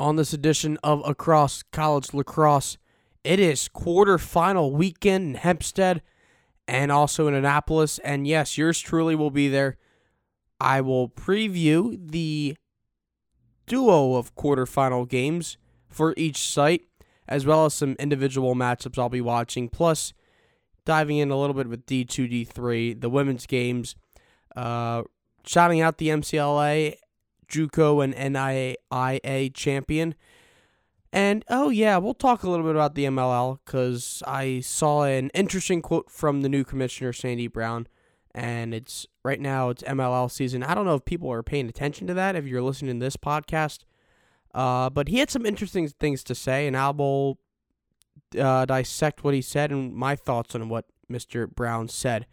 on this edition of Across College Lacrosse. It is quarterfinal weekend in Hempstead and also in Annapolis. And yes, yours truly will be there. I will preview the duo of quarterfinal games for each site, as well as some individual matchups I'll be watching, plus diving in a little bit with D2, D3, the women's games, uh, shouting out the MCLA, JUCO, and NIAA champion. And oh, yeah, we'll talk a little bit about the MLL because I saw an interesting quote from the new commissioner, Sandy Brown. And it's right now, it's MLL season. I don't know if people are paying attention to that if you're listening to this podcast. Uh, but he had some interesting things to say, and I will uh, dissect what he said and my thoughts on what Mr. Brown said.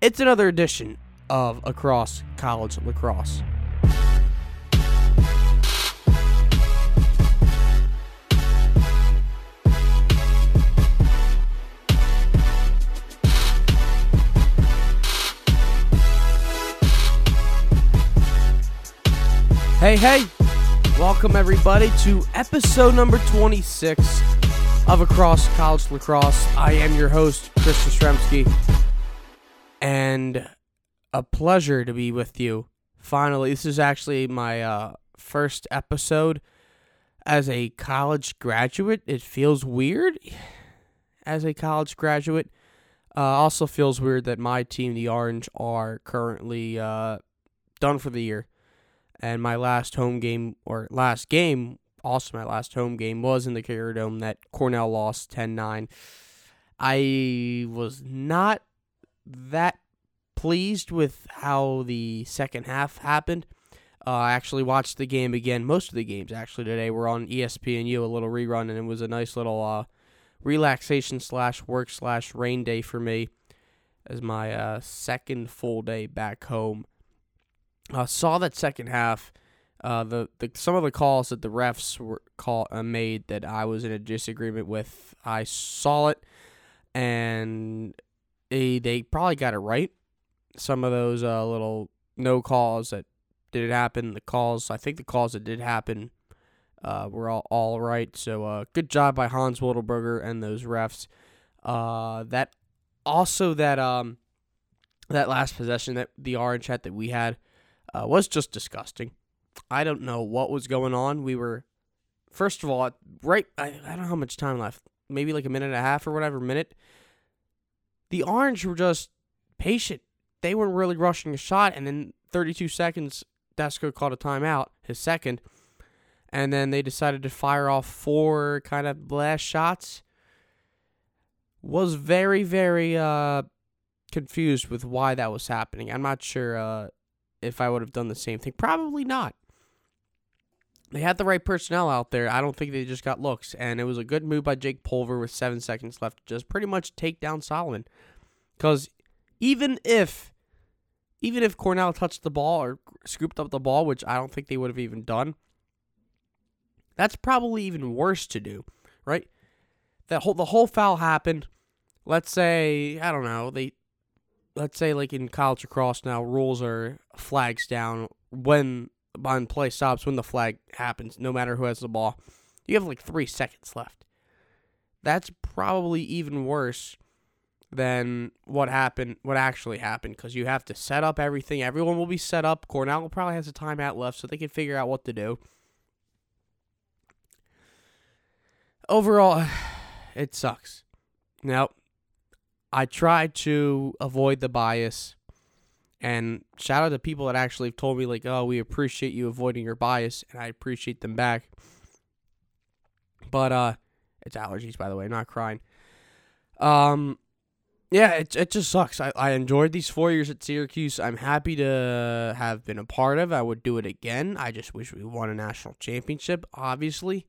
It's another edition of Across College Lacrosse. Hey, hey! Welcome, everybody, to episode number 26 of Across College Lacrosse. I am your host, Chris Jastrzembski, and a pleasure to be with you. Finally, this is actually my uh, first episode as a college graduate. It feels weird as a college graduate. Uh, also feels weird that my team, the Orange, are currently uh, done for the year and my last home game or last game, also my last home game was in the Carrier Dome that Cornell lost 10-9. I was not that pleased with how the second half happened. Uh, I actually watched the game again. Most of the games actually today were on ESPNU, a little rerun, and it was a nice little uh, relaxation slash work slash rain day for me as my uh, second full day back home. Uh, saw that second half. Uh, the, the some of the calls that the refs were call uh, made that I was in a disagreement with. I saw it, and they they probably got it right. Some of those uh, little no calls that did happen. The calls I think the calls that did happen uh, were all all right. So uh, good job by Hans Wilderberger and those refs. Uh, that also that um that last possession that the orange hat that we had uh, was just disgusting. I don't know what was going on. We were, first of all, right, I, I don't know how much time left. Maybe like a minute and a half or whatever minute. The Orange were just patient. They weren't really rushing a shot. And then 32 seconds, Desko called a timeout, his second. And then they decided to fire off four kind of blast shots. Was very, very uh, confused with why that was happening. I'm not sure. Uh, if I would have done the same thing. Probably not. They had the right personnel out there. I don't think they just got looks. And it was a good move by Jake Pulver with seven seconds left just pretty much take down Solomon. Because even if even if Cornell touched the ball or scooped up the ball, which I don't think they would have even done, that's probably even worse to do, right? That whole the whole foul happened. Let's say I don't know they let's say like in college lacrosse now, rules are flags down when on play stops when the flag happens, no matter who has the ball. You have like three seconds left. That's probably even worse than what happened, what actually happened, because you have to set up everything. Everyone will be set up. Cornell probably has a timeout left, so they can figure out what to do. Overall, it sucks. Now, I try to avoid the bias. And shout out to people that actually told me, like, oh, we appreciate you avoiding your bias. And I appreciate them back. But, uh, it's allergies, by the way, not crying. Um, yeah, it, it just sucks. I, I enjoyed these four years at Syracuse. I'm happy to have been a part of. I would do it again. I just wish we won a national championship, obviously.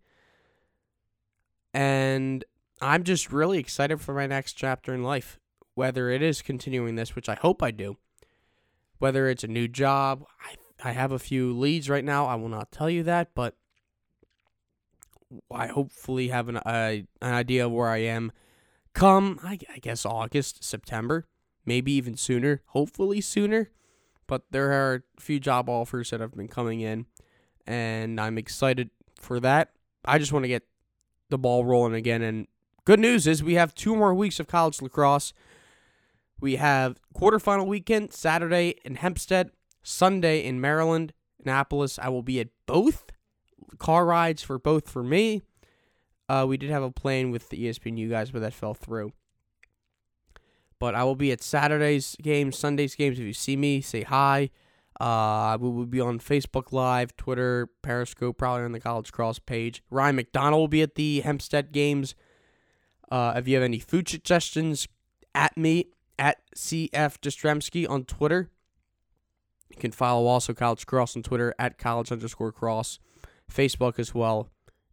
And I'm just really excited for my next chapter in life. Whether it is continuing this, which I hope I do, whether it's a new job, I, I have a few leads right now. I will not tell you that, but I hopefully have an, uh, an idea of where I am come, I, I guess, August, September, maybe even sooner, hopefully sooner. But there are a few job offers that have been coming in, and I'm excited for that. I just want to get the ball rolling again. And good news is we have two more weeks of college lacrosse. We have quarterfinal weekend Saturday in Hempstead, Sunday in Maryland, Annapolis. I will be at both car rides for both for me. Uh, we did have a plan with the ESPN ESPNU guys, but that fell through. But I will be at Saturday's games, Sunday's games. If you see me, say hi. Uh, we will be on Facebook Live, Twitter, Periscope, probably on the College Cross page. Ryan McDonald will be at the Hempstead games. Uh, if you have any food suggestions, at me at CF Jastrzembski on Twitter. You can follow also College Cross on Twitter at college underscore cross, Facebook as well,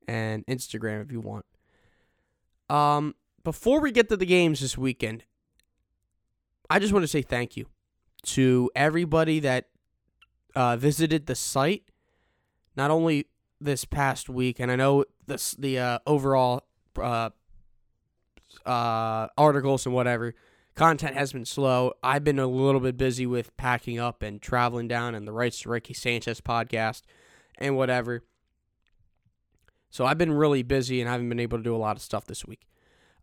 and Instagram if you want. Um, before we get to the games this weekend, I just want to say thank you to everybody that uh, visited the site. Not only this past week, and I know this the uh, overall uh, uh, articles and whatever content has been slow. I've been a little bit busy with packing up and traveling down and the Rights to Ricky Sanchez podcast and whatever. So I've been really busy and haven't been able to do a lot of stuff this week.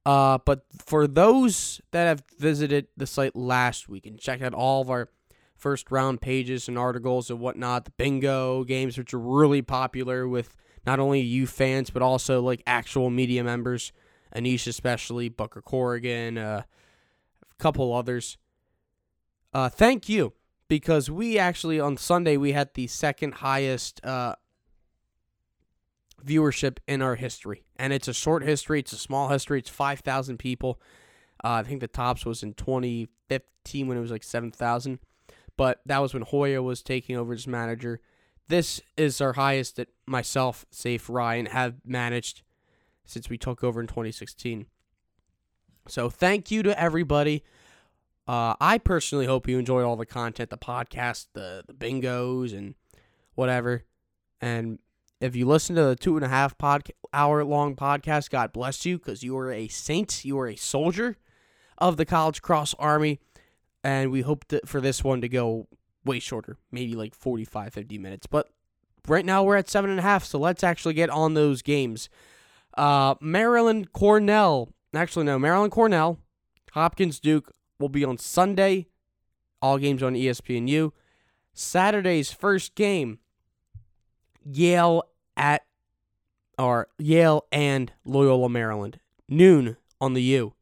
Uh, but for those that have visited the site last week and checked out all of our first round pages and articles and whatnot, the bingo games, which are really popular with not only you fans, but also like actual media members, Anish especially, Booker Corrigan, uh, a couple others. Uh, thank you because we actually on Sunday we had the second highest uh, viewership in our history, and it's a short history. It's a small history. It's five thousand people. Uh, I think the tops was in 2015 when it was like seven thousand, but that was when Hoya was taking over as manager. This is our highest that myself, Safe Ryan, have managed since we took over in 2016. So thank you to everybody. Uh, I personally hope you enjoyed all the content, the podcast, the the bingos, and whatever. And if you listen to the two and a half pod, hour long podcast, God bless you because you are a saint. You are a soldier of the College Cross Army. And we hope that for this one to go way shorter, maybe like 45, 50 minutes. But right now we're at seven and a half, so let's actually get on those games. Uh, Maryland Cornell Actually, no. Maryland Cornell, Hopkins Duke will be on Sunday. All games on ESPNU. Saturday's first game, Yale at or Yale and Loyola Maryland. Noon on the U.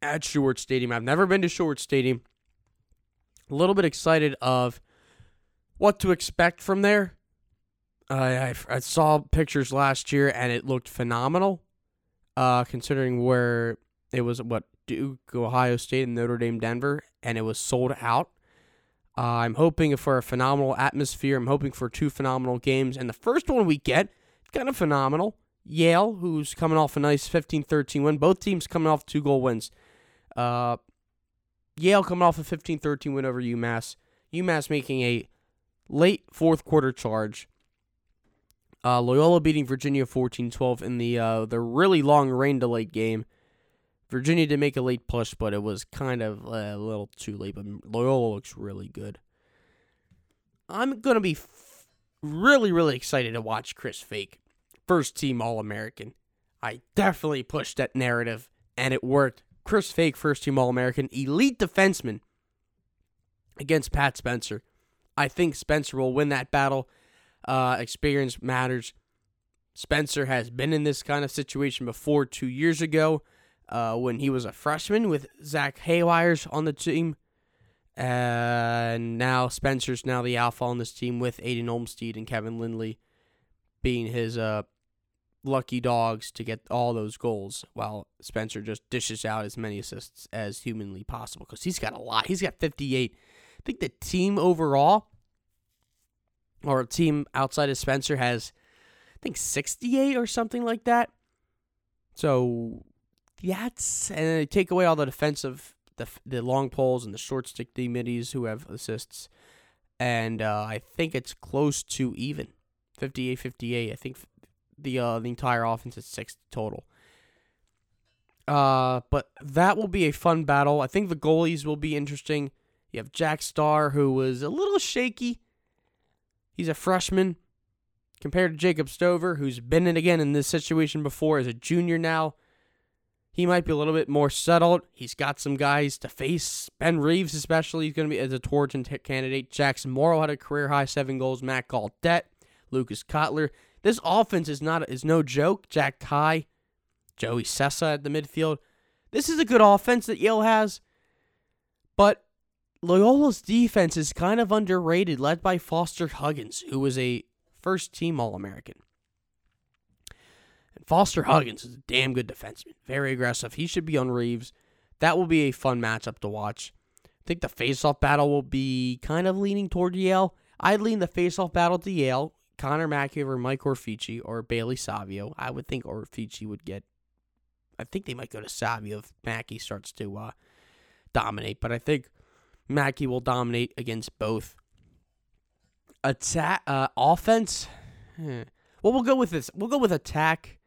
At Shuart Stadium. I've never been to Shuart Stadium. A little bit excited of what to expect from there. I, I, I saw pictures last year and it looked phenomenal uh, considering where it was what Duke, Ohio State, and Notre Dame, Denver, and it was sold out. Uh, I'm hoping for a phenomenal atmosphere. I'm hoping for two phenomenal games, and the first one we get kind of phenomenal. Yale, who's coming off a nice 15-13 win. Both teams coming off two goal wins. Uh, Yale coming off a 15-13 win over UMass. UMass making a late fourth quarter charge uh, Loyola beating Virginia 14-12 in the uh, the really long rain delayed game. Virginia did make a late push, but it was kind of uh, a little too late. But Loyola looks really good. I'm gonna be f- really really excited to watch Chris Fake, first team All American. I definitely pushed that narrative, and it worked. Chris Fake, first team All American, elite defenseman against Pat Spencer. I think Spencer will win that battle. Uh, experience matters. Spencer has been in this kind of situation before two years ago uh, when he was a freshman with Zach Herreweyers on the team. And now Spencer's now the alpha on this team with Aidan Olmstead and Kevin Lindley being his uh, lucky dogs to get all those goals while Spencer just dishes out as many assists as humanly possible because he's got a lot. He's got 58. I think the team overall or a team outside of Spencer has, I think, 68 or something like that. So that's and they take away all the defensive, the the long poles and the short stick D middies who have assists, and uh, I think it's close to even, 58-58. I think the uh, the entire offense is six total. Uh, but that will be a fun battle. I think the goalies will be interesting. You have Jack Starr, who was a little shaky He's a freshman compared to Jacob Stover, who's been in again in this situation before as a junior now. He might be a little bit more settled. He's got some guys to face. Ben Reeves, especially, he's going to be as a Tewaaraton t- candidate. Jackson Morrill had a career high seven goals. Matt Gaudette, Lucas Kotler. This offense is not is no joke. Jack Kai, Joey Sessa at the midfield. This is a good offense that Yale has, but Loyola's defense is kind of underrated, led by Foster Huggins, who was a first team All American. And Foster Huggins is a damn good defenseman, very aggressive. He should be on Reeves. That will be a fun matchup to watch. I think the face-off battle will be kind of leaning toward Yale. I'd lean the face-off battle to Yale. Conor Mackie over Mike Orefice or Bailey Savio. I would think Orefice would get. I think they might go to Savio if Mackie starts to uh, dominate, but I think Mackie will dominate against both. Attack, uh, offense. Hmm. Well, we'll go with this. We'll go with attack.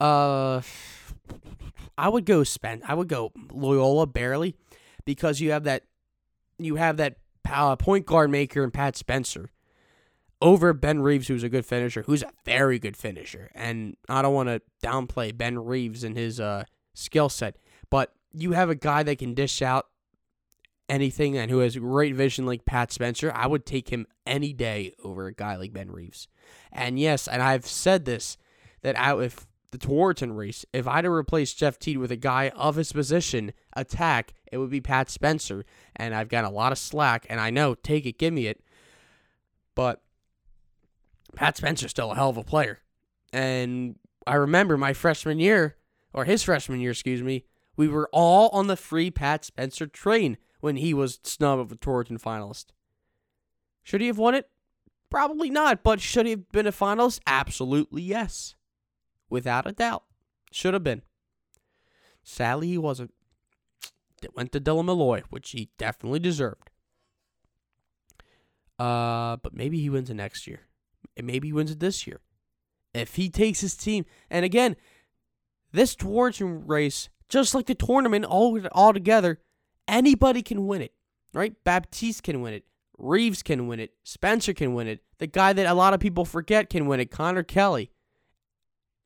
Uh, I would go spend. I would go Loyola barely, because you have that, you have that uh, point guard maker and Pat Spencer over Ben Reeves, who's a good finisher, who's a very good finisher. And I don't want to downplay Ben Reeves and his uh, skill set, but you have a guy that can dish out anything and who has great vision like Pat Spencer, I would take him any day over a guy like Ben Reeves. And yes, and I've said this that out if the Tewaaraton race, if I'd have replaced Jeff Teat with a guy of his position, attack, it would be Pat Spencer. And I've got a lot of slack, and I know, take it, give me it. But Pat Spencer's still a hell of a player. And I remember my freshman year, or his freshman year, excuse me, we were all on the free Pat Spencer train when he was snub of a Tewaaraton finalist. Should he have won it? Probably not, but should he have been a finalist? Absolutely yes. Without a doubt. Should have been. Sadly, he wasn't. It went to Dylan Molloy, which he definitely deserved. Uh, but maybe he wins it next year. And Maybe he wins it this year. If he takes his team, and again, this Tewaaraton race, just like the tournament all, all together, Anybody can win it, right? Baptiste can win it. Reeves can win it. Spencer can win it. The guy that a lot of people forget can win it, Connor Kelly.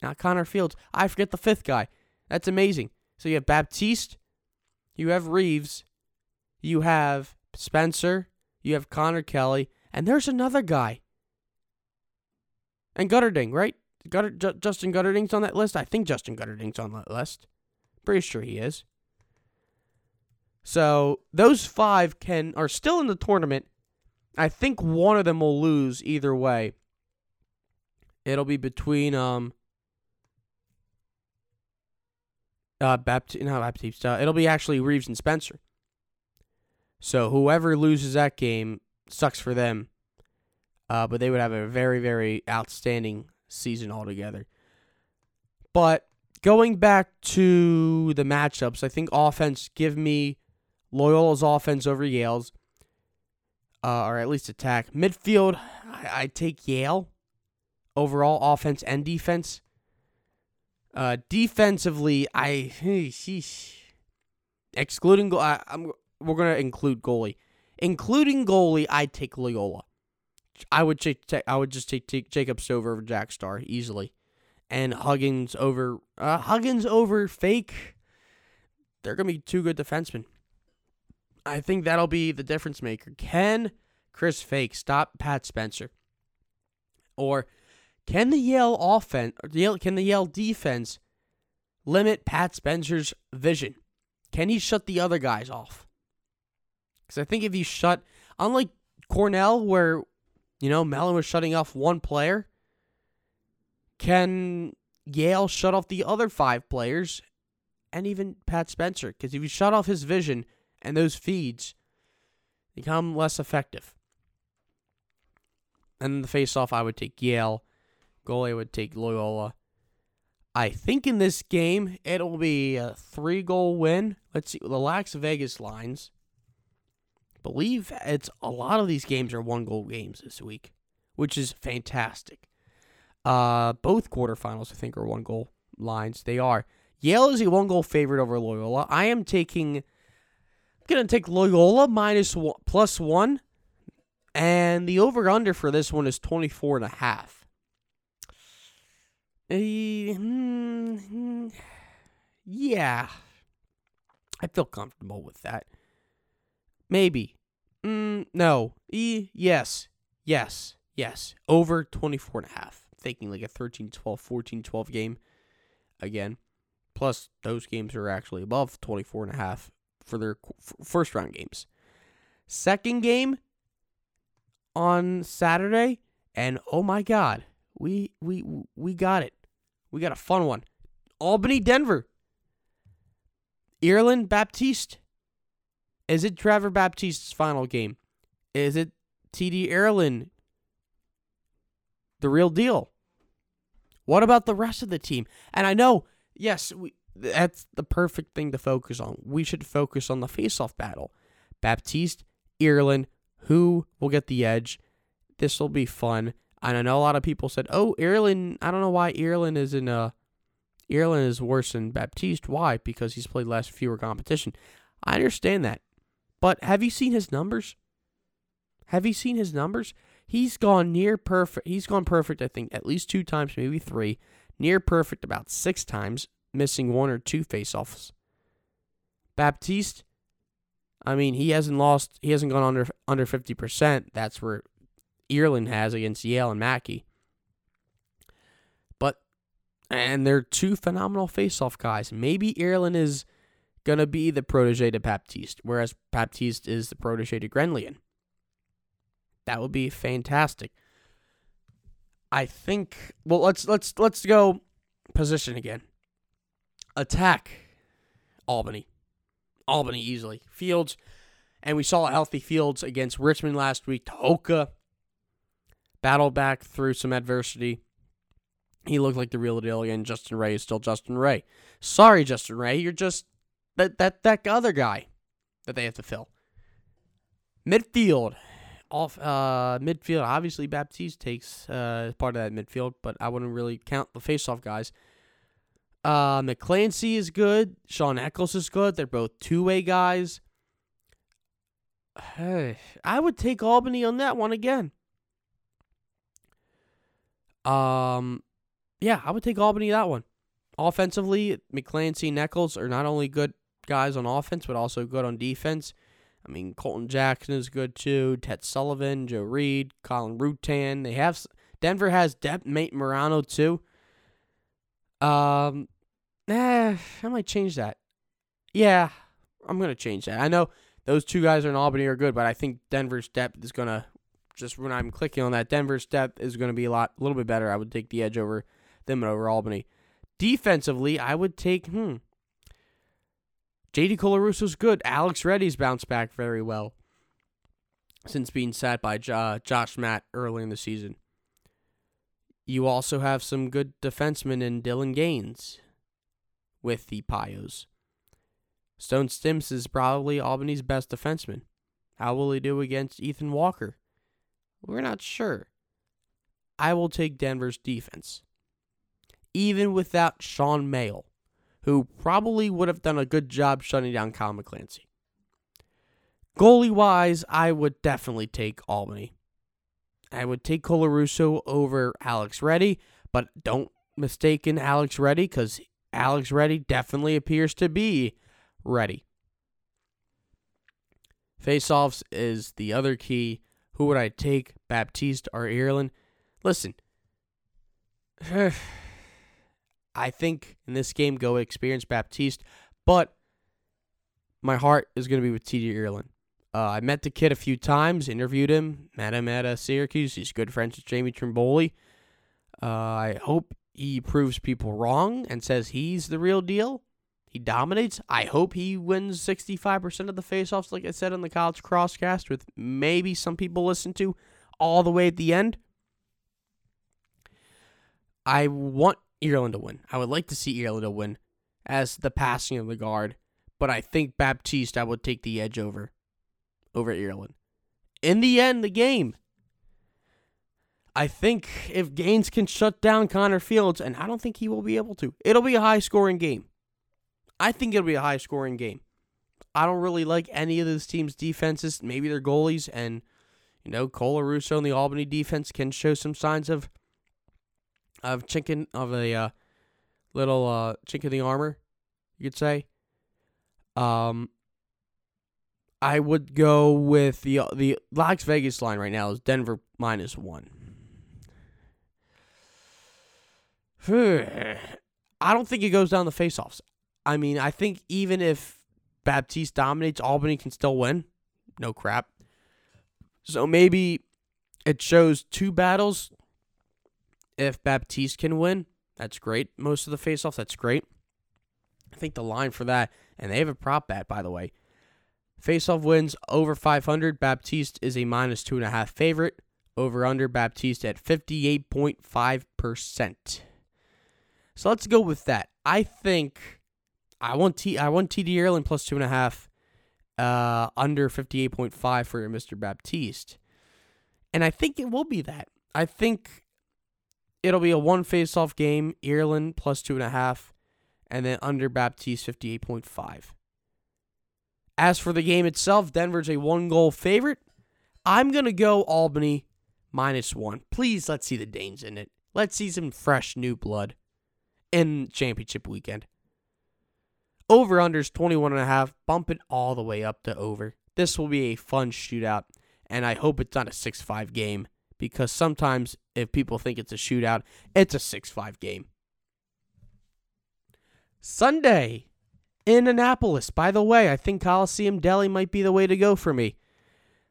Not Connor Fields. I forget the fifth guy. That's amazing. So you have Baptiste, you have Reeves, you have Spencer, you have Connor Kelly, and there's another guy. And Guterding, right? Gutter, Justin Guterding's on that list. I think Justin Guterding's on that list. Pretty sure he is. So those five can are still in the tournament. I think one of them will lose either way. It'll be between um uh Baptiste not Baptiste. Uh, it'll be actually Reeves and Spencer. So whoever loses that game sucks for them. Uh, but they would have a very very outstanding season altogether. But going back to the matchups, I think offense give me Loyola's offense over Yale's, uh, or at least attack. Midfield, I, I take Yale. Overall offense and defense. Uh, defensively, I excluding I, am we're gonna include goalie, including goalie. I take Loyola. I would take I would just take, take Jacob Stover over Jack Starr easily, and Huggins over uh, Huggins over Fake. They're gonna be two good defensemen. I think that'll be the difference maker. Can Chris Fake stop Pat Spencer? Or can the Yale offense, Yale can the Yale defense limit Pat Spencer's vision? Can he shut the other guys off? Because I think if you shut, unlike Cornell, where, you know, Mellen was shutting off one player, can Yale shut off the other five players and even Pat Spencer? Because if you shut off his vision, and those feeds become less effective. And the face off, I would take Yale. Goalie would take Loyola. I think in this game, it'll be a three goal win. Let's see. The Las Vegas lines. believe it's a lot of these games are one goal games this week, which is fantastic. Uh, both quarterfinals, I think, are one goal lines. They are. Yale is a one goal favorite over Loyola. I am taking Gonna take Loyola minus one, plus one. And the over under for this one is 24 and a half. Mm, yeah. I feel comfortable with that. Maybe. Mm, no. E, yes. Yes. Yes. Over 24 and a half. Thinking like a 13 12, 14 12 game again. Plus, those games are actually above 24 and a half for their first round games. Second game on Saturday, and oh my God, we we we got it. We got a fun one. Albany, Denver. Ierlan Baptiste. Is it Trevor Baptiste's final game? Is it TD Ierlan? The real deal. What about the rest of the team? And I know, yes, we, that's the perfect thing to focus on. We should focus on the face-off battle. Baptiste, Ierlan, who will get the edge? This will be fun. And I know a lot of people said, "Oh, Ierlan, I don't know why Ierlan is in a Ierlan is worse than Baptiste. Why? Because he's played less fewer competition. I understand that. But have you seen his numbers? Have you seen his numbers? He's gone near perfect. He's gone perfect, I think, at least two times, maybe three. Near perfect about six times, missing one or two faceoffs. Baptiste, I mean, he hasn't lost. He hasn't gone under under fifty percent. That's where Ierlan has against Yale and Mackie. But and they're two phenomenal faceoff guys. Maybe Ierlan is gonna be the protege to Baptiste, whereas Baptiste is the protege to Gurenlian. That would be fantastic. I think well let's let's let's go position again. Attack Albany. Albany easily. Fields and we saw healthy Fields against Richmond last week. Tehoka battled back through some adversity. He looked like the real deal again. Justin Reh is still Justin Reh. Sorry, Justin Reh, you're just that that that other guy that they have to fill. Midfield off uh, midfield. Obviously, Baptiste takes uh, part of that midfield, but I wouldn't really count the faceoff guys. Uh, McClancy is good. Sean Eccles is good. They're both two way guys. Hey, I would take Albany on that one again. Um, yeah, I would take Albany that one. Offensively, McClancy and Eccles are not only good guys on offense, but also good on defense. I mean, Colton Jackson is good too. Ted Sullivan, Joe Reed, Colin Rutan. They have Denver has depth. Mate Morano too. Um, eh, I might change that. Yeah, I'm gonna change that. I know those two guys in Albany are good, but I think Denver's depth is gonna just when I'm clicking on that, Denver's depth is gonna be a lot, a little bit better. I would take the edge over them and over Albany. Defensively, I would take hmm JD Colarusso's good. Alex Ready's bounced back very well since being sat by uh, Josh Matt early in the season. You also have some good defensemen in Dylan Gaines with the Pios. Stone Stimps is probably Albany's best defenseman. How will he do against Ethan Walker? We're not sure. I will take Denver's defense. Even without Sean Mayle who probably would have done a good job shutting down Kyle McClancy. Goalie wise, I would definitely take Albany. I would take Colarusso over Alex Ready, but don't mistaken Alex Ready because Alex Ready definitely appears to be ready. Faceoffs is the other key. Who would I take, Baptiste or Ierlan? Listen, I think in this game, go experience Baptiste, but my heart is going to be with TD Ierlan. Uh, I met the kid a few times, interviewed him, met him at uh, Syracuse. He's good friends with Jamie Trimboli. Uh, I hope he proves people wrong and says he's the real deal. He dominates. I hope he wins 65% of the faceoffs, like I said on the college crosscast, with maybe some people listen to all the way at the end. I want Ierlan to win. I would like to see Ierlan to win as the passing of the guard, but I think Baptiste I would take the edge over over Ierlan. In the end, the game. I think if Gaines can shut down Connor Fields, and I don't think he will be able to, it'll be a high scoring game. I think it'll be a high scoring game. I don't really like any of this team's defenses, maybe their goalies, and you know, Colarusso and the Albany defense can show some signs of of chinking of a uh, little uh, chink in the armor, you could say. Um, I would go with the the Las Vegas line right now is Denver minus one. Hmm. I don't think it goes down the faceoffs. I mean, I think even if Baptiste dominates, Albany can still win. No crap. So maybe it shows two battles. If Baptiste can win, that's great. Most of the faceoffs, that's great. I think the line for that, and they have a prop bet, by the way. Faceoff wins over 500. Baptiste is a minus two and a half favorite. Over under Baptiste at 58.5%. So let's go with that. I think I want T I want TD Ierlan plus two and a half, uh, under fifty eight point five for Mr. Baptiste, and I think it will be that. I think it'll be a one face off game. Ierlan plus two and a half, and then under Baptiste fifty eight point five. As for the game itself, Denver's a one goal favorite. I'm gonna go Albany minus one. Please let's see the Danes in it. Let's see some fresh new blood in championship weekend. Over unders 21 and a half, bump it all the way up to over. This will be a fun shootout, and I hope it's not a 6-5 game because sometimes if people think it's a shootout, it's a 6-5 game. Sunday in Annapolis. By the way, I think Coliseum Deli might be the way to go for me.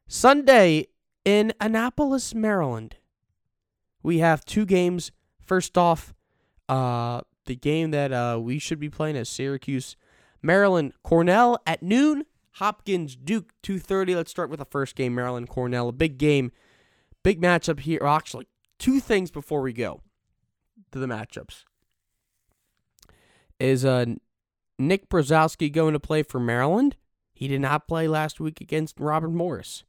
Sunday in Annapolis, Maryland. We have two games. First off, uh, the game that uh, we should be playing is Syracuse Maryland Cornell at noon. Hopkins Duke 2:30. Let's start with the first game Maryland Cornell. A big game. Big matchup here. Well, actually, two things before we go to the matchups. Is uh Nick Brzezowski going to play for Maryland? He did not play last week against Robert Morris.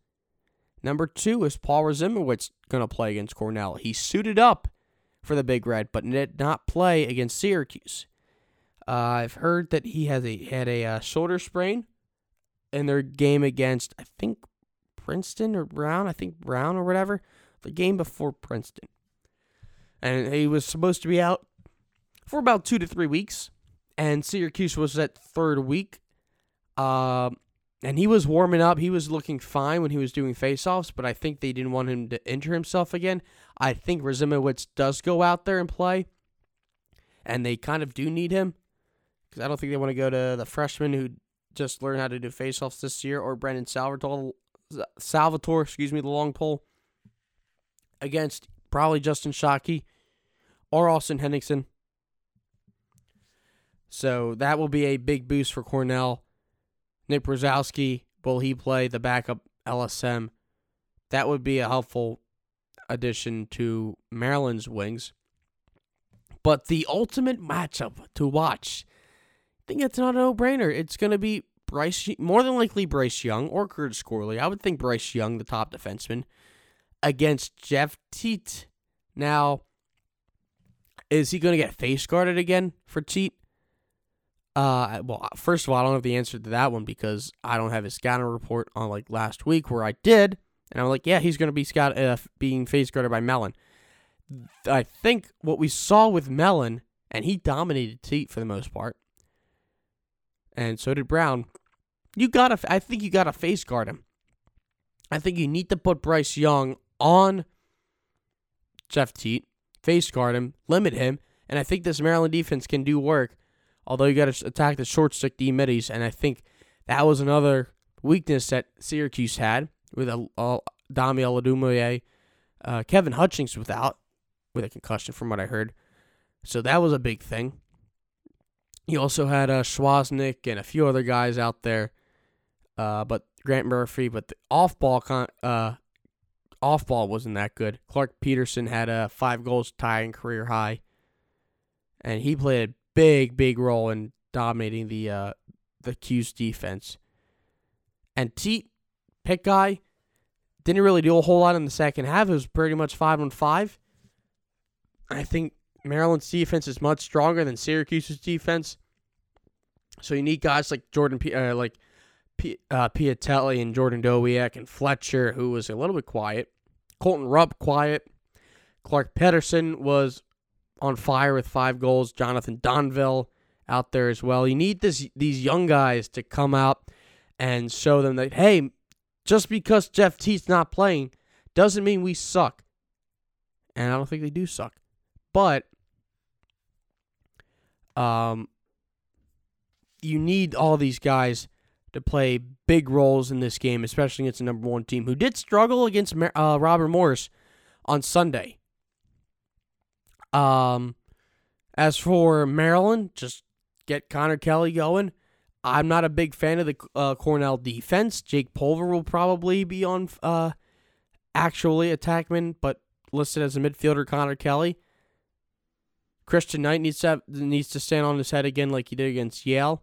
Number two is Paul Rasimowicz going to play against Cornell. He suited up for the Big Red, but did not play against Syracuse. Uh, I've heard that he has a had a uh, shoulder sprain in their game against I think Princeton or Brown. I think Brown or whatever. The game before Princeton, and he was supposed to be out for about two to three weeks. And Syracuse was that third week. Uh, and he was warming up. He was looking fine when he was doing faceoffs, but I think they didn't want him to injure himself again. I think Rasimowicz does go out there and play, and they kind of do need him because I don't think they want to go to the freshman who just learned how to do faceoffs this year or Brendan Salvatore, Salvatore, excuse me, the long pole against probably Justin Shockey or Austin Henningsen. So that will be a big boost for Cornell. Nick Brzezowski, will he play the backup LSM? That would be a helpful addition to Maryland's wings. But the ultimate matchup to watch I think it's not a no-brainer. It's going to be Bryce, more than likely Bryce Young or Curtis Corley. I would think Bryce Young, the top defenseman, against Jeff Teat. Now, is he going to get face guarded again for Teat? Uh, well, first of all, I don't have the answer to that one because I don't have his scouting report on like last week where I did, and I'm like, yeah, he's going to be scout uh, being face guarded by Mellen. I think what we saw with Mellen, and he dominated Teat for the most part and so did Brown. You gotta, I think you gotta face guard him. I think you need to put Bryce Young on Jeff Teat, face guard him, limit him, and I think this Maryland defense can do work. Although you got to attack the short stick D middies, and I think that was another weakness that Syracuse had with a, a Adumuye, uh, Kevin Hutchings without with a concussion, from what I heard. So that was a big thing. You also had uh, Schwaznick and a few other guys out there, uh, but Grant Murphy. But the off ball con- uh, off ball wasn't that good. Clarke Petterson had uh, five goals tying career high, and he played a big, big role in dominating the uh, the 'Cuse defense. And Teat, pick guy, didn't really do a whole lot in the second half. It was pretty much five on five. I think Maryland's defense is much stronger than Syracuse's defense. So you need guys like Jordan, P- uh, like P- uh, Piatelli and Jordan Dowiak and Fletcher, who was a little bit quiet. Colton Rupp, quiet. Clarke Petterson was on fire with five goals. Jonathan Donville out there as well. You need this these young guys to come out and show them that hey, just because Jeff Teat's not playing doesn't mean we suck. And I don't think they do suck. But um you need all these guys to play big roles in this game, especially against the number one team who did struggle against uh, Robert Morris on Sunday. Um, as for Maryland, just get Connor Kelly going. I'm not a big fan of the uh, Cornell defense. Jake Pulver will probably be on uh, actually attackman, but listed as a midfielder. Connor Kelly. Christian Knight needs to have, needs to stand on his head again, like he did against Yale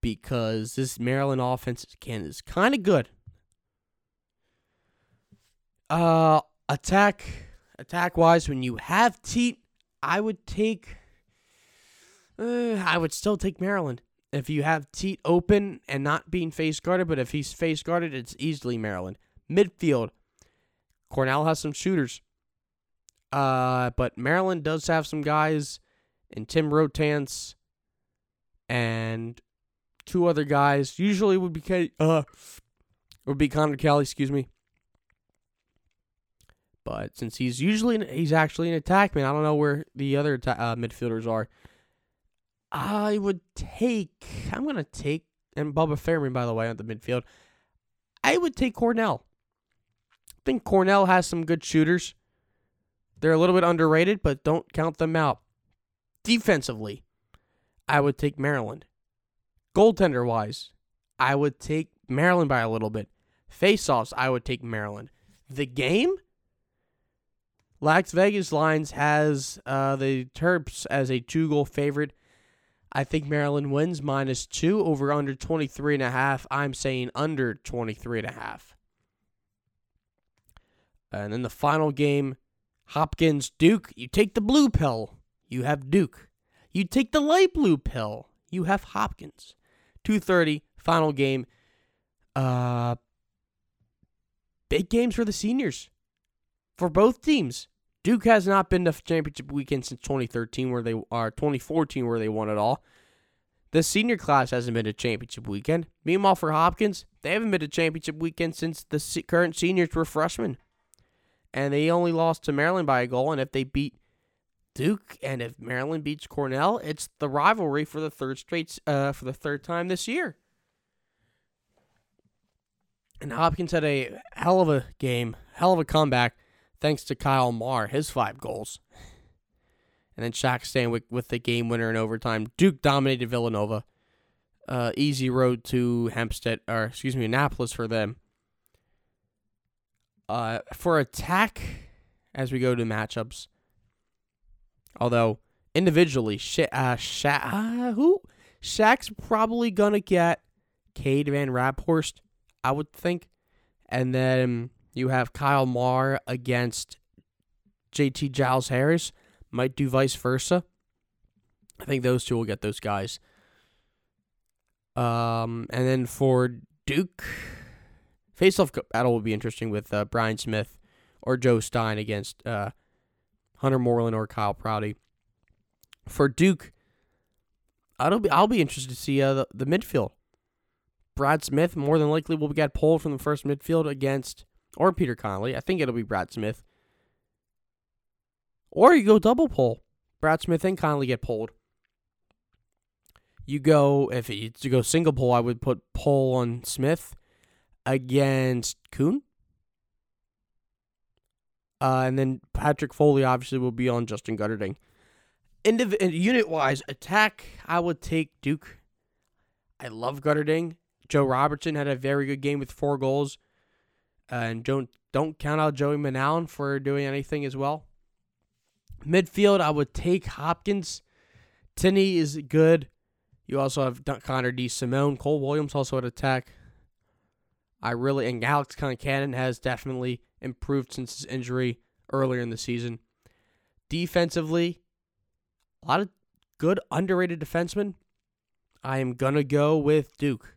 because this Maryland offense can is kind of good. Uh, attack attack wise, when you have Teat, I would take. Uh, I would still take Maryland if you have Teat open and not being face guarded. But if he's face guarded, it's easily Maryland. Midfield, Cornell has some shooters. Uh, but Maryland does have some guys and Tim Rotanz and two other guys. Usually would be uh would be Connor Kelly, excuse me. But since he's usually he's actually an attackman, I don't know where the other uh, midfielders are. I would take. I'm gonna take and Bubba Fairman, by the way, on the midfield. I would take Cornell. I think Cornell has some good shooters. They're a little bit underrated, but don't count them out. Defensively, I would take Maryland. Goaltender wise, I would take Maryland by a little bit. Face offs, I would take Maryland. The game, Las Vegas Lines has uh, the Terps as a two goal favorite. I think Maryland wins minus two over under 23 and a half. I'm saying under 23 and a half. And then the final game, Hopkins Duke. You take the blue pill, you have Duke. You take the light blue pill, you have Hopkins. 2:30 final game. Uh big games for the seniors. For both teams. Duke has not been to championship weekend since 2013 where they are 2014 where they won it all. The senior class hasn't been to a championship weekend. Meanwhile, for Hopkins, they haven't been to championship weekend since the current seniors were freshmen. And they only lost to Maryland by a goal. And if they beat Duke, and if Maryland beats Cornell, it's the rivalry for the third straight uh, for the third time this year. And Hopkins had a hell of a game, hell of a comeback, thanks to Kyle Marr, his five goals. And then Shack Stanwick with the game winner in overtime. Duke dominated Villanova. Uh, easy road to Hempstead, or excuse me, Annapolis for them. Uh, for attack, as we go to matchups, Although individually, Sha- uh, Sha- uh, who Shack's probably gonna get Cade Van Raaphorst, I would think, and then you have Kyle Marr against JT Giles Harris. Might do vice versa. I think those two will get those guys. Um, and then for Duke, face-off battle will be interesting with uh, Brian Smith or Joe Stein against uh, Hunter Moreland or Kyle Prouty. For Duke, I'll be I'll be interested to see uh, the, the midfield. Brad Smith more than likely will get pulled from the first midfield against or Peter Connolly. I think it'll be Brad Smith. Or you go double pull. Brad Smith and Connolly get pulled. You go if you to go single pull, I would put pull on Smith against Kuhn. Uh, and then Patrick Foley obviously will be on Justin Guterding. Indiv- unit wise, attack, I would take Duke. I love Guterding. Joe Robertson had a very good game with four goals. And don't, don't count out Joey Manown for doing anything as well. Midfield, I would take Hopkins. Tinney is good. You also have Connor DeSimone. Cole Williams also at attack. I really, and Alex Concannon has definitely improved since his injury earlier in the season. Defensively, a lot of good underrated defensemen. I am to go with Duke.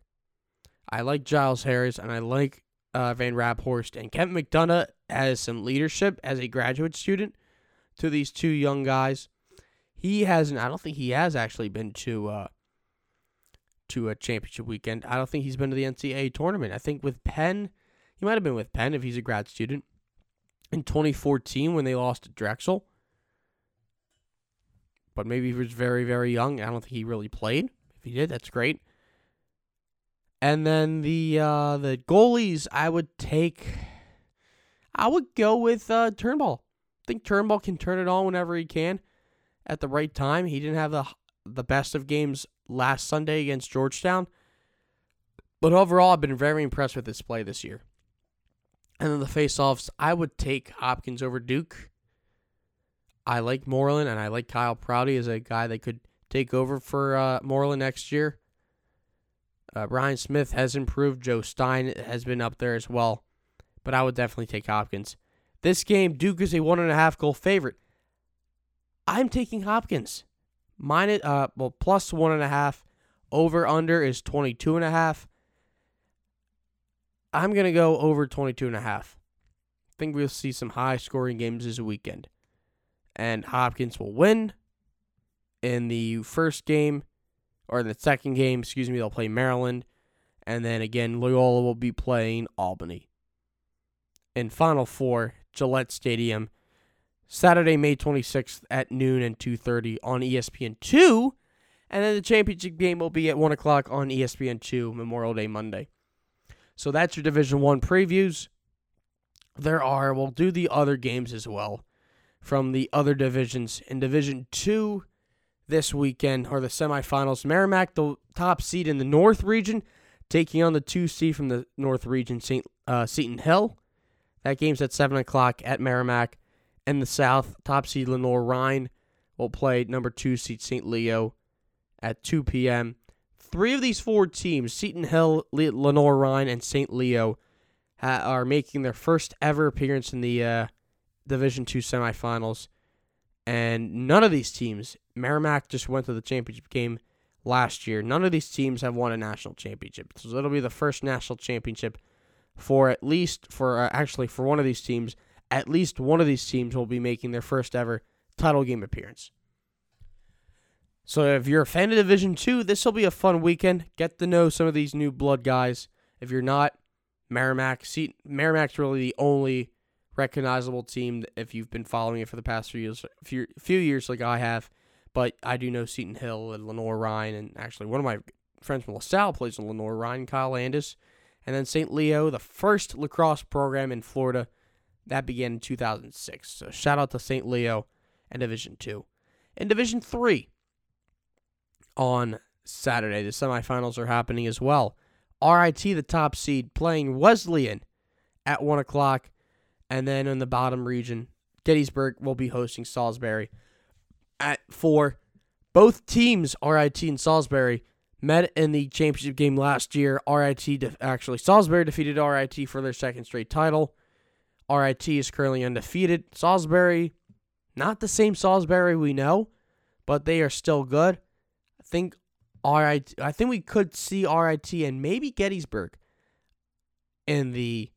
I like Giles Harris and I like uh, Van Raaphorst and Kevin McDonough has some leadership as a graduate student to these two young guys. He hasn't. I don't think he has actually been to uh, to a championship weekend. I don't think he's been to the NCAA tournament. I think with Penn, he might have been with Penn if he's a grad student in 2014 when they lost to Drexel. But maybe he was very, very young. I don't think he really played. If he did, that's great. And then the uh, the goalies, I would take. I would go with uh, Turnbaugh. I think Turnbaugh can turn it on whenever he can, at the right time. He didn't have the the best of games last Sunday against Georgetown, but overall, I've been very impressed with his play this year. And then the faceoffs, I would take Hopkins over Duke. I like Moreland, and I like Kyle Prouty as a guy that could take over for uh, Moreland next year. Uh, Brian Smith has improved. Joe Stein has been up there as well. But I would definitely take Hopkins. This game, Duke is a one and a half goal favorite. I'm taking Hopkins. Minus, uh, well, plus one and a half. Over under is 22 and a half. I'm going to go over 22 and a half. I think we'll see some high scoring games this weekend. And Hopkins will win in the first game or in the second game, excuse me, they'll play Maryland. And then again, Loyola will be playing Albany. In Final Four, Gillette Stadium, Saturday, May 26th at noon and 2.30 on ESPN2. And then the championship game will be at 1 o'clock on ESPN2 Memorial Day Monday. So that's your Division 1 previews. There are, we'll do the other games as well from the other divisions. In Division 2, this weekend are the semifinals. Merrimack, the top seed in the North region, taking on the two seed from the North region, St. Uh, Seton Hill. That game's at 7 o'clock at Merrimack. And the South, top seed Lenoir-Rhyne will play number two seed St. Leo at 2 p.m. Three of these four teams, Seton Hill, Lenoir-Rhyne, and St. Leo, ha- are making their first ever appearance in the uh, Division Two semifinals. And none of these teams, Merrimack just went to the championship game last year. None of these teams have won a national championship. So it'll be the first national championship for at least, for uh, actually, for one of these teams. At least one of these teams will be making their first ever title game appearance. So if you're a fan of Division 2, this will be a fun weekend. Get to know some of these new blood guys. If you're not, Merrimack, see, Merrimack's really the only recognizable team if you've been following it for the past few years, few, few years like I have. But I do know Seton Hill and Lenoir-Rhyne, and actually one of my friends from LaSalle plays in Lenoir-Rhyne, Kyle Landis. And then St. Leo, the first lacrosse program in Florida, that began in 2006. So shout out to St. Leo and Division 2. In Division 3, on Saturday, the semifinals are happening as well. RIT, the top seed, playing Wesleyan at 1 o'clock. And then in the bottom region, Gettysburg will be hosting Salisbury at four. Both teams, RIT and Salisbury, met in the championship game last year. RIT de- actually Salisbury defeated RIT for their second straight title. RIT is currently undefeated. Salisbury, not the same Salisbury we know, but they are still good. I think RIT. I think we could see RIT and maybe Gettysburg in the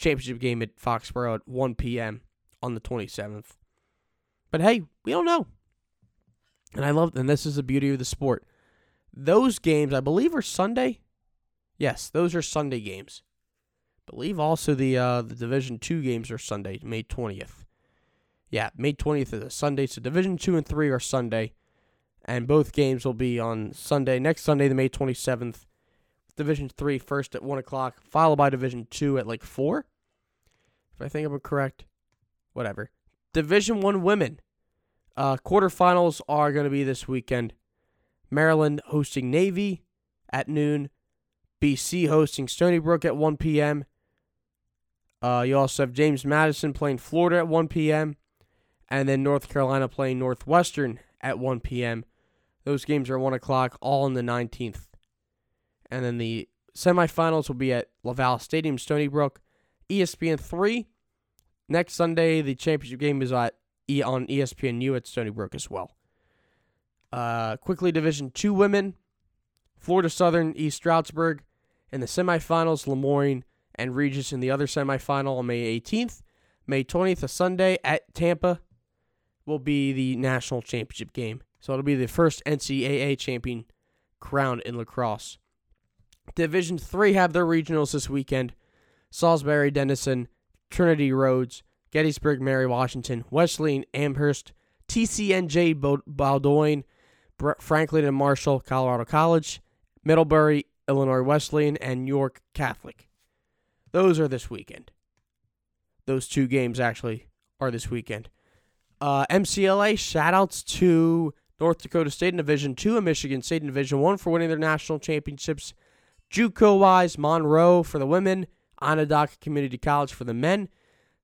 championship game at Foxborough at 1 p.m. on the 27th. But hey, we don't know. And I love, and this is the beauty of the sport. Those games, I believe, are Sunday. Yes, those are Sunday games. I believe also the uh, the Division Two games are Sunday, May 20th. Yeah, May 20th is a Sunday. So Division Two and Three are Sunday, and both games will be on Sunday. Next Sunday, the May 27th. Division Three first at one o'clock, followed by Division Two at like four. I think I'm correct, whatever. Division One women uh, quarterfinals are going to be this weekend. Maryland hosting Navy at noon. BC hosting Stony Brook at 1 p.m. Uh, you also have James Madison playing Florida at 1 p.m. And then North Carolina playing Northwestern at 1 p.m. Those games are 1 o'clock, all on the 19th. And then the semifinals will be at LaValle Stadium, Stony Brook. ESPN 3. Next Sunday, the championship game is at e- on ESPNU at Stony Brook as well. Uh, quickly, Division 2 women. Florida Southern, East Stroudsburg. In the semifinals, Le Moyne and Regis in the other semifinal on May 18th. May 20th, a Sunday at Tampa, will be the national championship game. So it'll be the first NCAA champion crowned in lacrosse. Division 3 have their regionals this weekend. Salisbury, Denison, Trinity Rhodes, Gettysburg, Mary Washington, Wesleyan, Amherst, TCNJ, Bowdoin, Franklin and Marshall, Colorado College, Middlebury, Illinois Wesleyan, and York Catholic. Those are this weekend. Those two games actually are this weekend. Uh, MCLA shoutouts to North Dakota State in Division Two and Michigan State in Division One for winning their national championships. JUCO wise, Monroe for the women, Onondaga Community College for the men.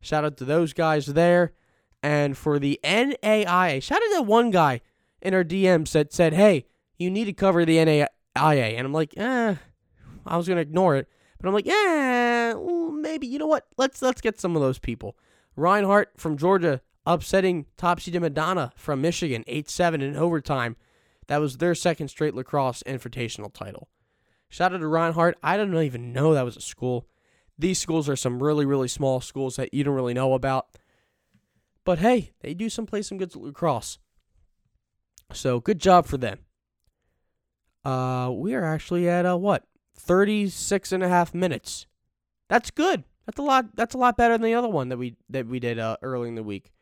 Shout out to those guys there. And for the NAIA, shout out to one guy in our DMs that said, "Hey, you need to cover the NAIA," and I'm like, "Eh." I was gonna ignore it, but I'm like, "Yeah, maybe." You know what? Let's let's get some of those people. Reinhardt from Georgia upsetting top seed Madonna from Michigan 8 7 in overtime. That was their second straight lacrosse invitational title. Shout out to Reinhardt. I don't even know that was a school. These schools are some really, really small schools that you don't really know about. But hey, they do some play some good lacrosse. So good job for them. Uh, we are actually at uh, what 36 and a half minutes. That's good. That's a lot. That's a lot better than the other one that we that we did uh, early in the week.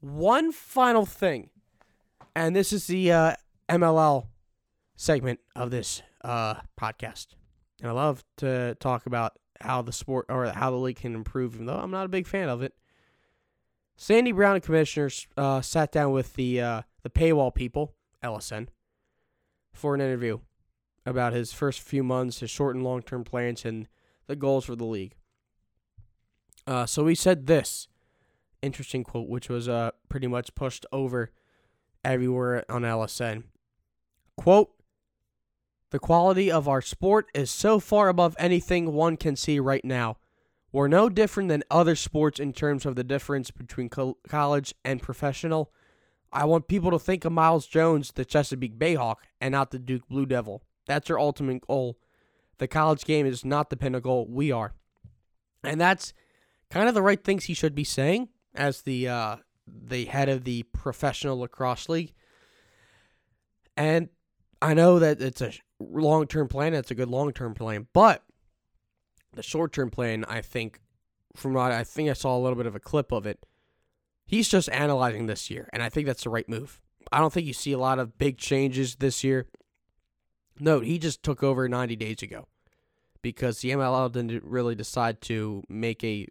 One final thing, and this is the uh, MLL segment of this uh, podcast. And I love to talk about how the sport or how the league can improve, even though I'm not a big fan of it. Sandy Brown and commissioners uh, sat down with the uh, the paywall people, LSN, for an interview about his first few months, his short and long term plans, and the goals for the league. Uh, so he said this interesting quote, which was uh, pretty much pushed over everywhere on LSN. Quote, the quality of our sport is so far above anything one can see right now. We're no different than other sports in terms of the difference between co- college and professional. I want people to think of Myles Jones, the Chesapeake Bayhawk, and not the Duke Blue Devil. That's our ultimate goal. The college game is not the pinnacle. We are. And that's kind of the right things he should be saying as the uh, the head of the professional lacrosse league. And I know that it's a long term plan. It's a good long term plan, but the short term plan, I think, from what I think I saw a little bit of a clip of it. He's just analyzing this year, and I think that's the right move. I don't think you see a lot of big changes this year. Note, he just took over 90 days ago because the MLL didn't really decide to make a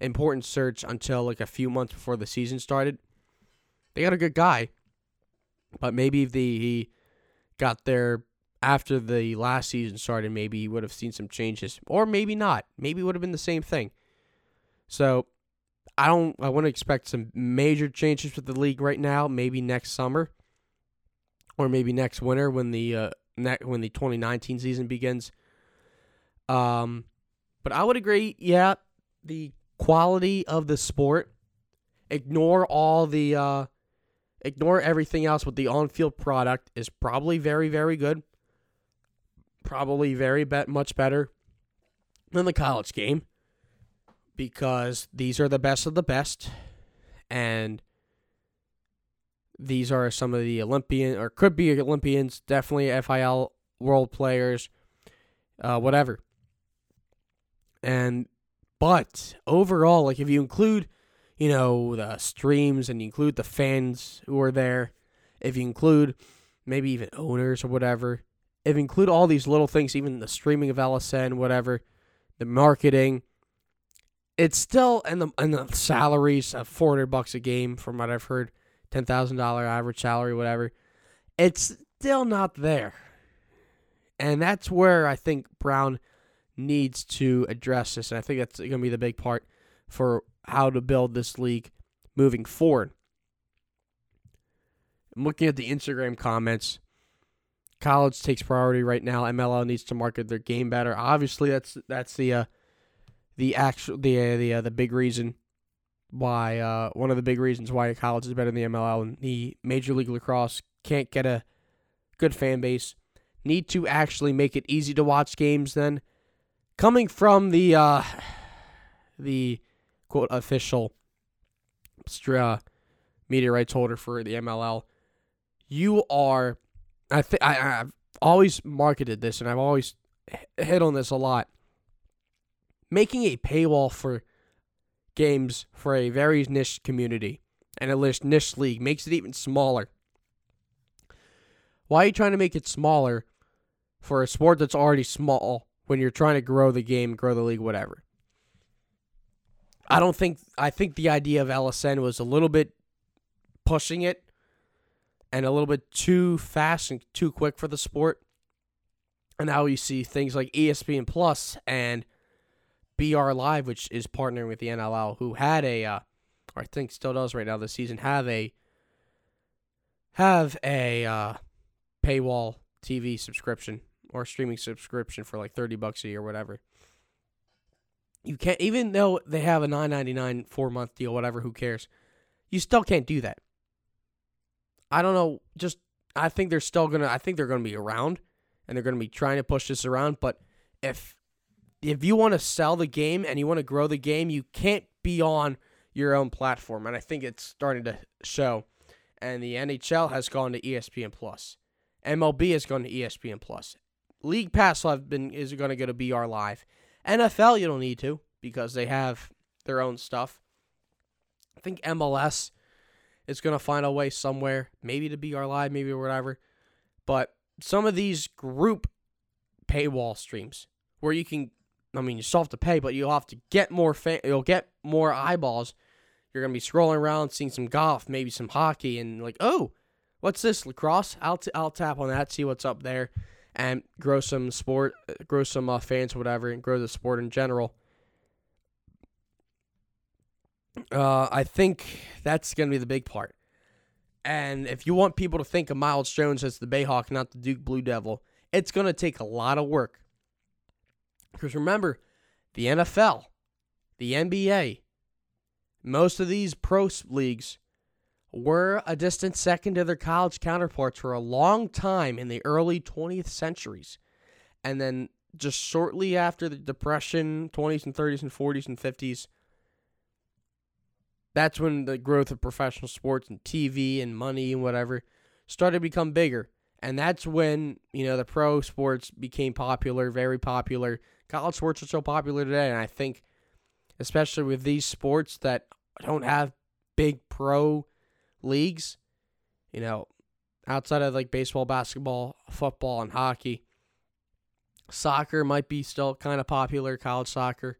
important search until like a few months before the season started. They got a good guy, but maybe the, he got there after the last season started, maybe he would have seen some changes, or maybe not. Maybe it would have been the same thing. So I don't. I wouldn't expect some major changes with the league right now. Maybe next summer, or maybe next winter when the uh, ne- when the 2019 season begins. Um, but I would agree. Yeah, the quality of the sport. Ignore all the uh, ignore everything else with the on-field product is probably very very good. Probably very bet much better than the college game because these are the best of the best and these are some of the Olympian or could be Olympians, definitely FIL world players, uh, whatever. And but overall, like if you include, you know, the streams and you include the fans who are there, if you include maybe even owners or whatever, if you include all these little things, even the streaming of LSN, whatever, the marketing, it's still and the and the salaries of four hundred bucks a game from what I've heard, ten thousand dollar average salary, whatever. It's still not there, and that's where I think Brown needs to address this, and I think that's going to be the big part for how to build this league moving forward. I'm looking at the Instagram comments. College takes priority right now. MLL needs to market their game better. Obviously, that's that's the uh, the actual the uh, the uh, the big reason why uh, one of the big reasons why college is better than the MLL and the Major League Lacrosse can't get a good fan base. need to actually make it easy to watch games then. Coming from the uh, the quote official media rights holder for the MLL, you are I think I've always marketed this and I've always hit on this a lot. Making a paywall for games for a very niche community and a niche league makes it even smaller. Why are you trying to make it smaller for a sport that's already small when you're trying to grow the game, grow the league, whatever? I don't think I think the idea of LSN was a little bit pushing it and a little bit too fast and too quick for the sport. And now you see things like ESPN Plus and BR Live, which is partnering with the NLL, who had a, uh, or I think still does right now this season, have a have a uh, paywall TV subscription or streaming subscription for like thirty bucks a year, or whatever. You can't even though they have a nine ninety nine four month deal, whatever. Who cares? You still can't do that. I don't know. Just I think they're still gonna. I think they're gonna be around, and they're gonna be trying to push this around. But if if you want to sell the game and you want to grow the game, you can't be on your own platform. And I think it's starting to show. And the NHL has gone to ESPN Plus. MLB has gone to ESPN Plus. League Pass have been is going to go to BR Live. NFL you don't need to because they have their own stuff. I think MLS is going to find a way somewhere, maybe to BR Live, maybe or whatever. But some of these group paywall streams where you can, I mean, you still have to pay, but you'll have to get more, fan, you'll get more eyeballs. You're going to be scrolling around, seeing some golf, maybe some hockey, and like, oh, what's this lacrosse? I'll t- I'll tap on that, see what's up there, and grow some sport, grow some uh, fans, whatever, and grow the sport in general. Uh, I think that's going to be the big part. And if you want people to think of Myles Jones as the Bayhawk, not the Duke Blue Devil, it's going to take a lot of work. Because remember, the NFL, the NBA, most of these pro leagues were a distant second to their college counterparts for a long time in the early 20th centuries. And then just shortly after the Depression, 20s and 30s and 40s and 50s, that's when the growth of professional sports and TV and money and whatever started to become bigger. And that's when, you know, the pro sports became popular, very popular. College sports are so popular today. And I think, especially with these sports that don't have big pro leagues, you know, outside of like baseball, basketball, football, and hockey, soccer might be still kind of popular, college soccer.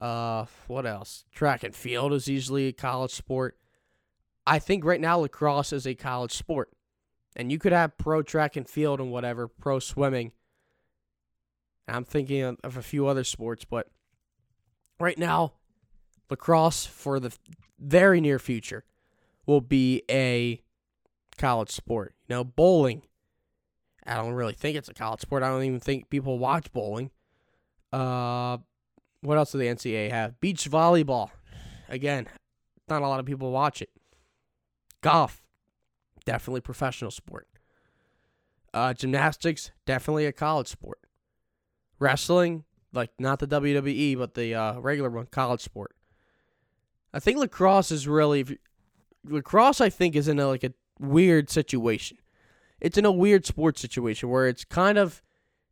Uh, what else? Track and field is usually a college sport. I think right now lacrosse is a college sport. And you could have pro track and field and whatever, pro swimming. I'm thinking of, of a few other sports, but right now, lacrosse for the very near future will be a college sport. You know, bowling. I don't really think it's a college sport. I don't even think people watch bowling. Uh, what else do the NCAA have? Beach volleyball. Again, not a lot of people watch it. Golf, definitely professional sport. Uh, gymnastics, definitely a college sport. Wrestling, like not the WWE, but the uh, regular one, college sport. I think lacrosse is really lacrosse. I think is in a, like a weird situation. It's in a weird sports situation where it's kind of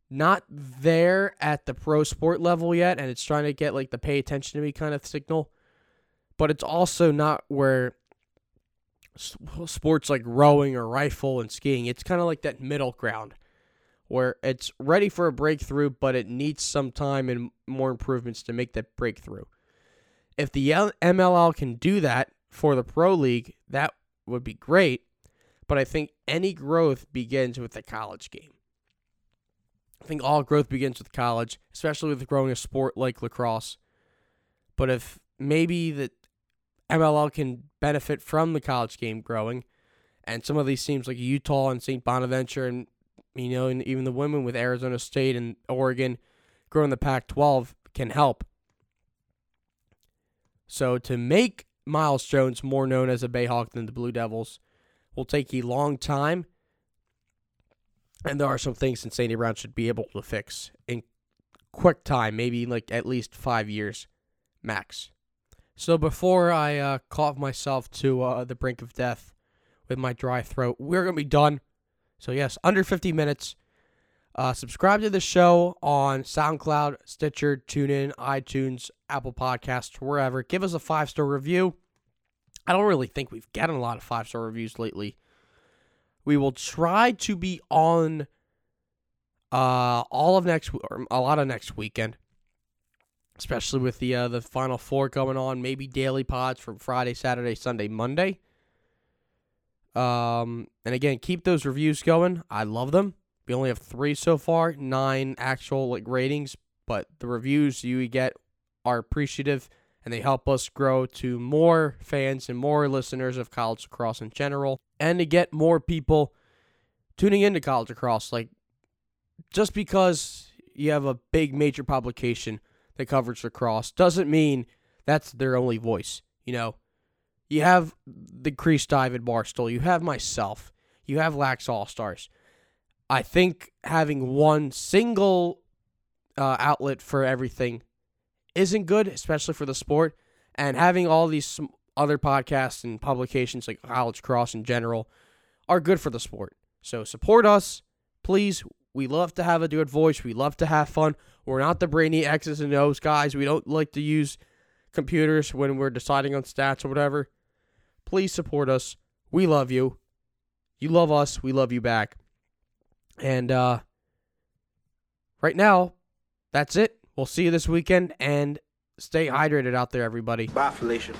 not there at the pro sport level yet, and it's trying to get like the pay attention to me kind of signal. But it's also not where sports like rowing or rifle and skiing. It's kind of like that middle ground where it's ready for a breakthrough, but it needs some time and more improvements to make that breakthrough. If the MLL can do that for the pro league, that would be great. But I think any growth begins with the college game. I think all growth begins with college, especially with growing a sport like lacrosse. But if maybe the MLL can benefit from the college game growing, and some of these teams like Utah and St. Bonaventure, and you know, and even the women with Arizona State and Oregon growing the Pac-12 can help. So to make Myles Jones more known as a Bayhawk than the Blue Devils will take a long time And there are some things St. Brown should be able to fix in quick time, maybe like at least five years max. So before I uh, cough myself to uh, the brink of death with my dry throat, we're going to be done. So, yes, under 50 minutes. Uh, subscribe to the show on SoundCloud, Stitcher, TuneIn, iTunes, Apple Podcasts, wherever. Give us a five star review. I don't really think we've gotten a lot of five star reviews lately. We will try to be on uh, all of next or a lot of next weekend, especially with the uh, the final four going on. Maybe daily pods from Friday, Saturday, Sunday, Monday. Um, and again, keep those reviews going. I love them. We only have three so far, nine actual like ratings, but the reviews you get are appreciative and they help us grow to more fans and more listeners of college lacrosse in general, and to get more people tuning into college lacrosse. Like just because you have a big major publication that covers lacrosse doesn't mean that's their only voice. You know, you have the Crease Dive Barstool, you have myself, you have Lax All Stars. I think having one single uh, outlet for everything isn't good, especially for the sport. And having all these other podcasts and publications like College Cross in general are good for the sport. So support us, please. We love to have a good voice. We love to have fun. We're not the brainy X's and O's guys. We don't like to use computers when we're deciding on stats or whatever. Please support us. We love you. You love us. We love you back. And uh, right now, that's it. We'll see you this weekend and stay hydrated out there, everybody. Bye, Felicia.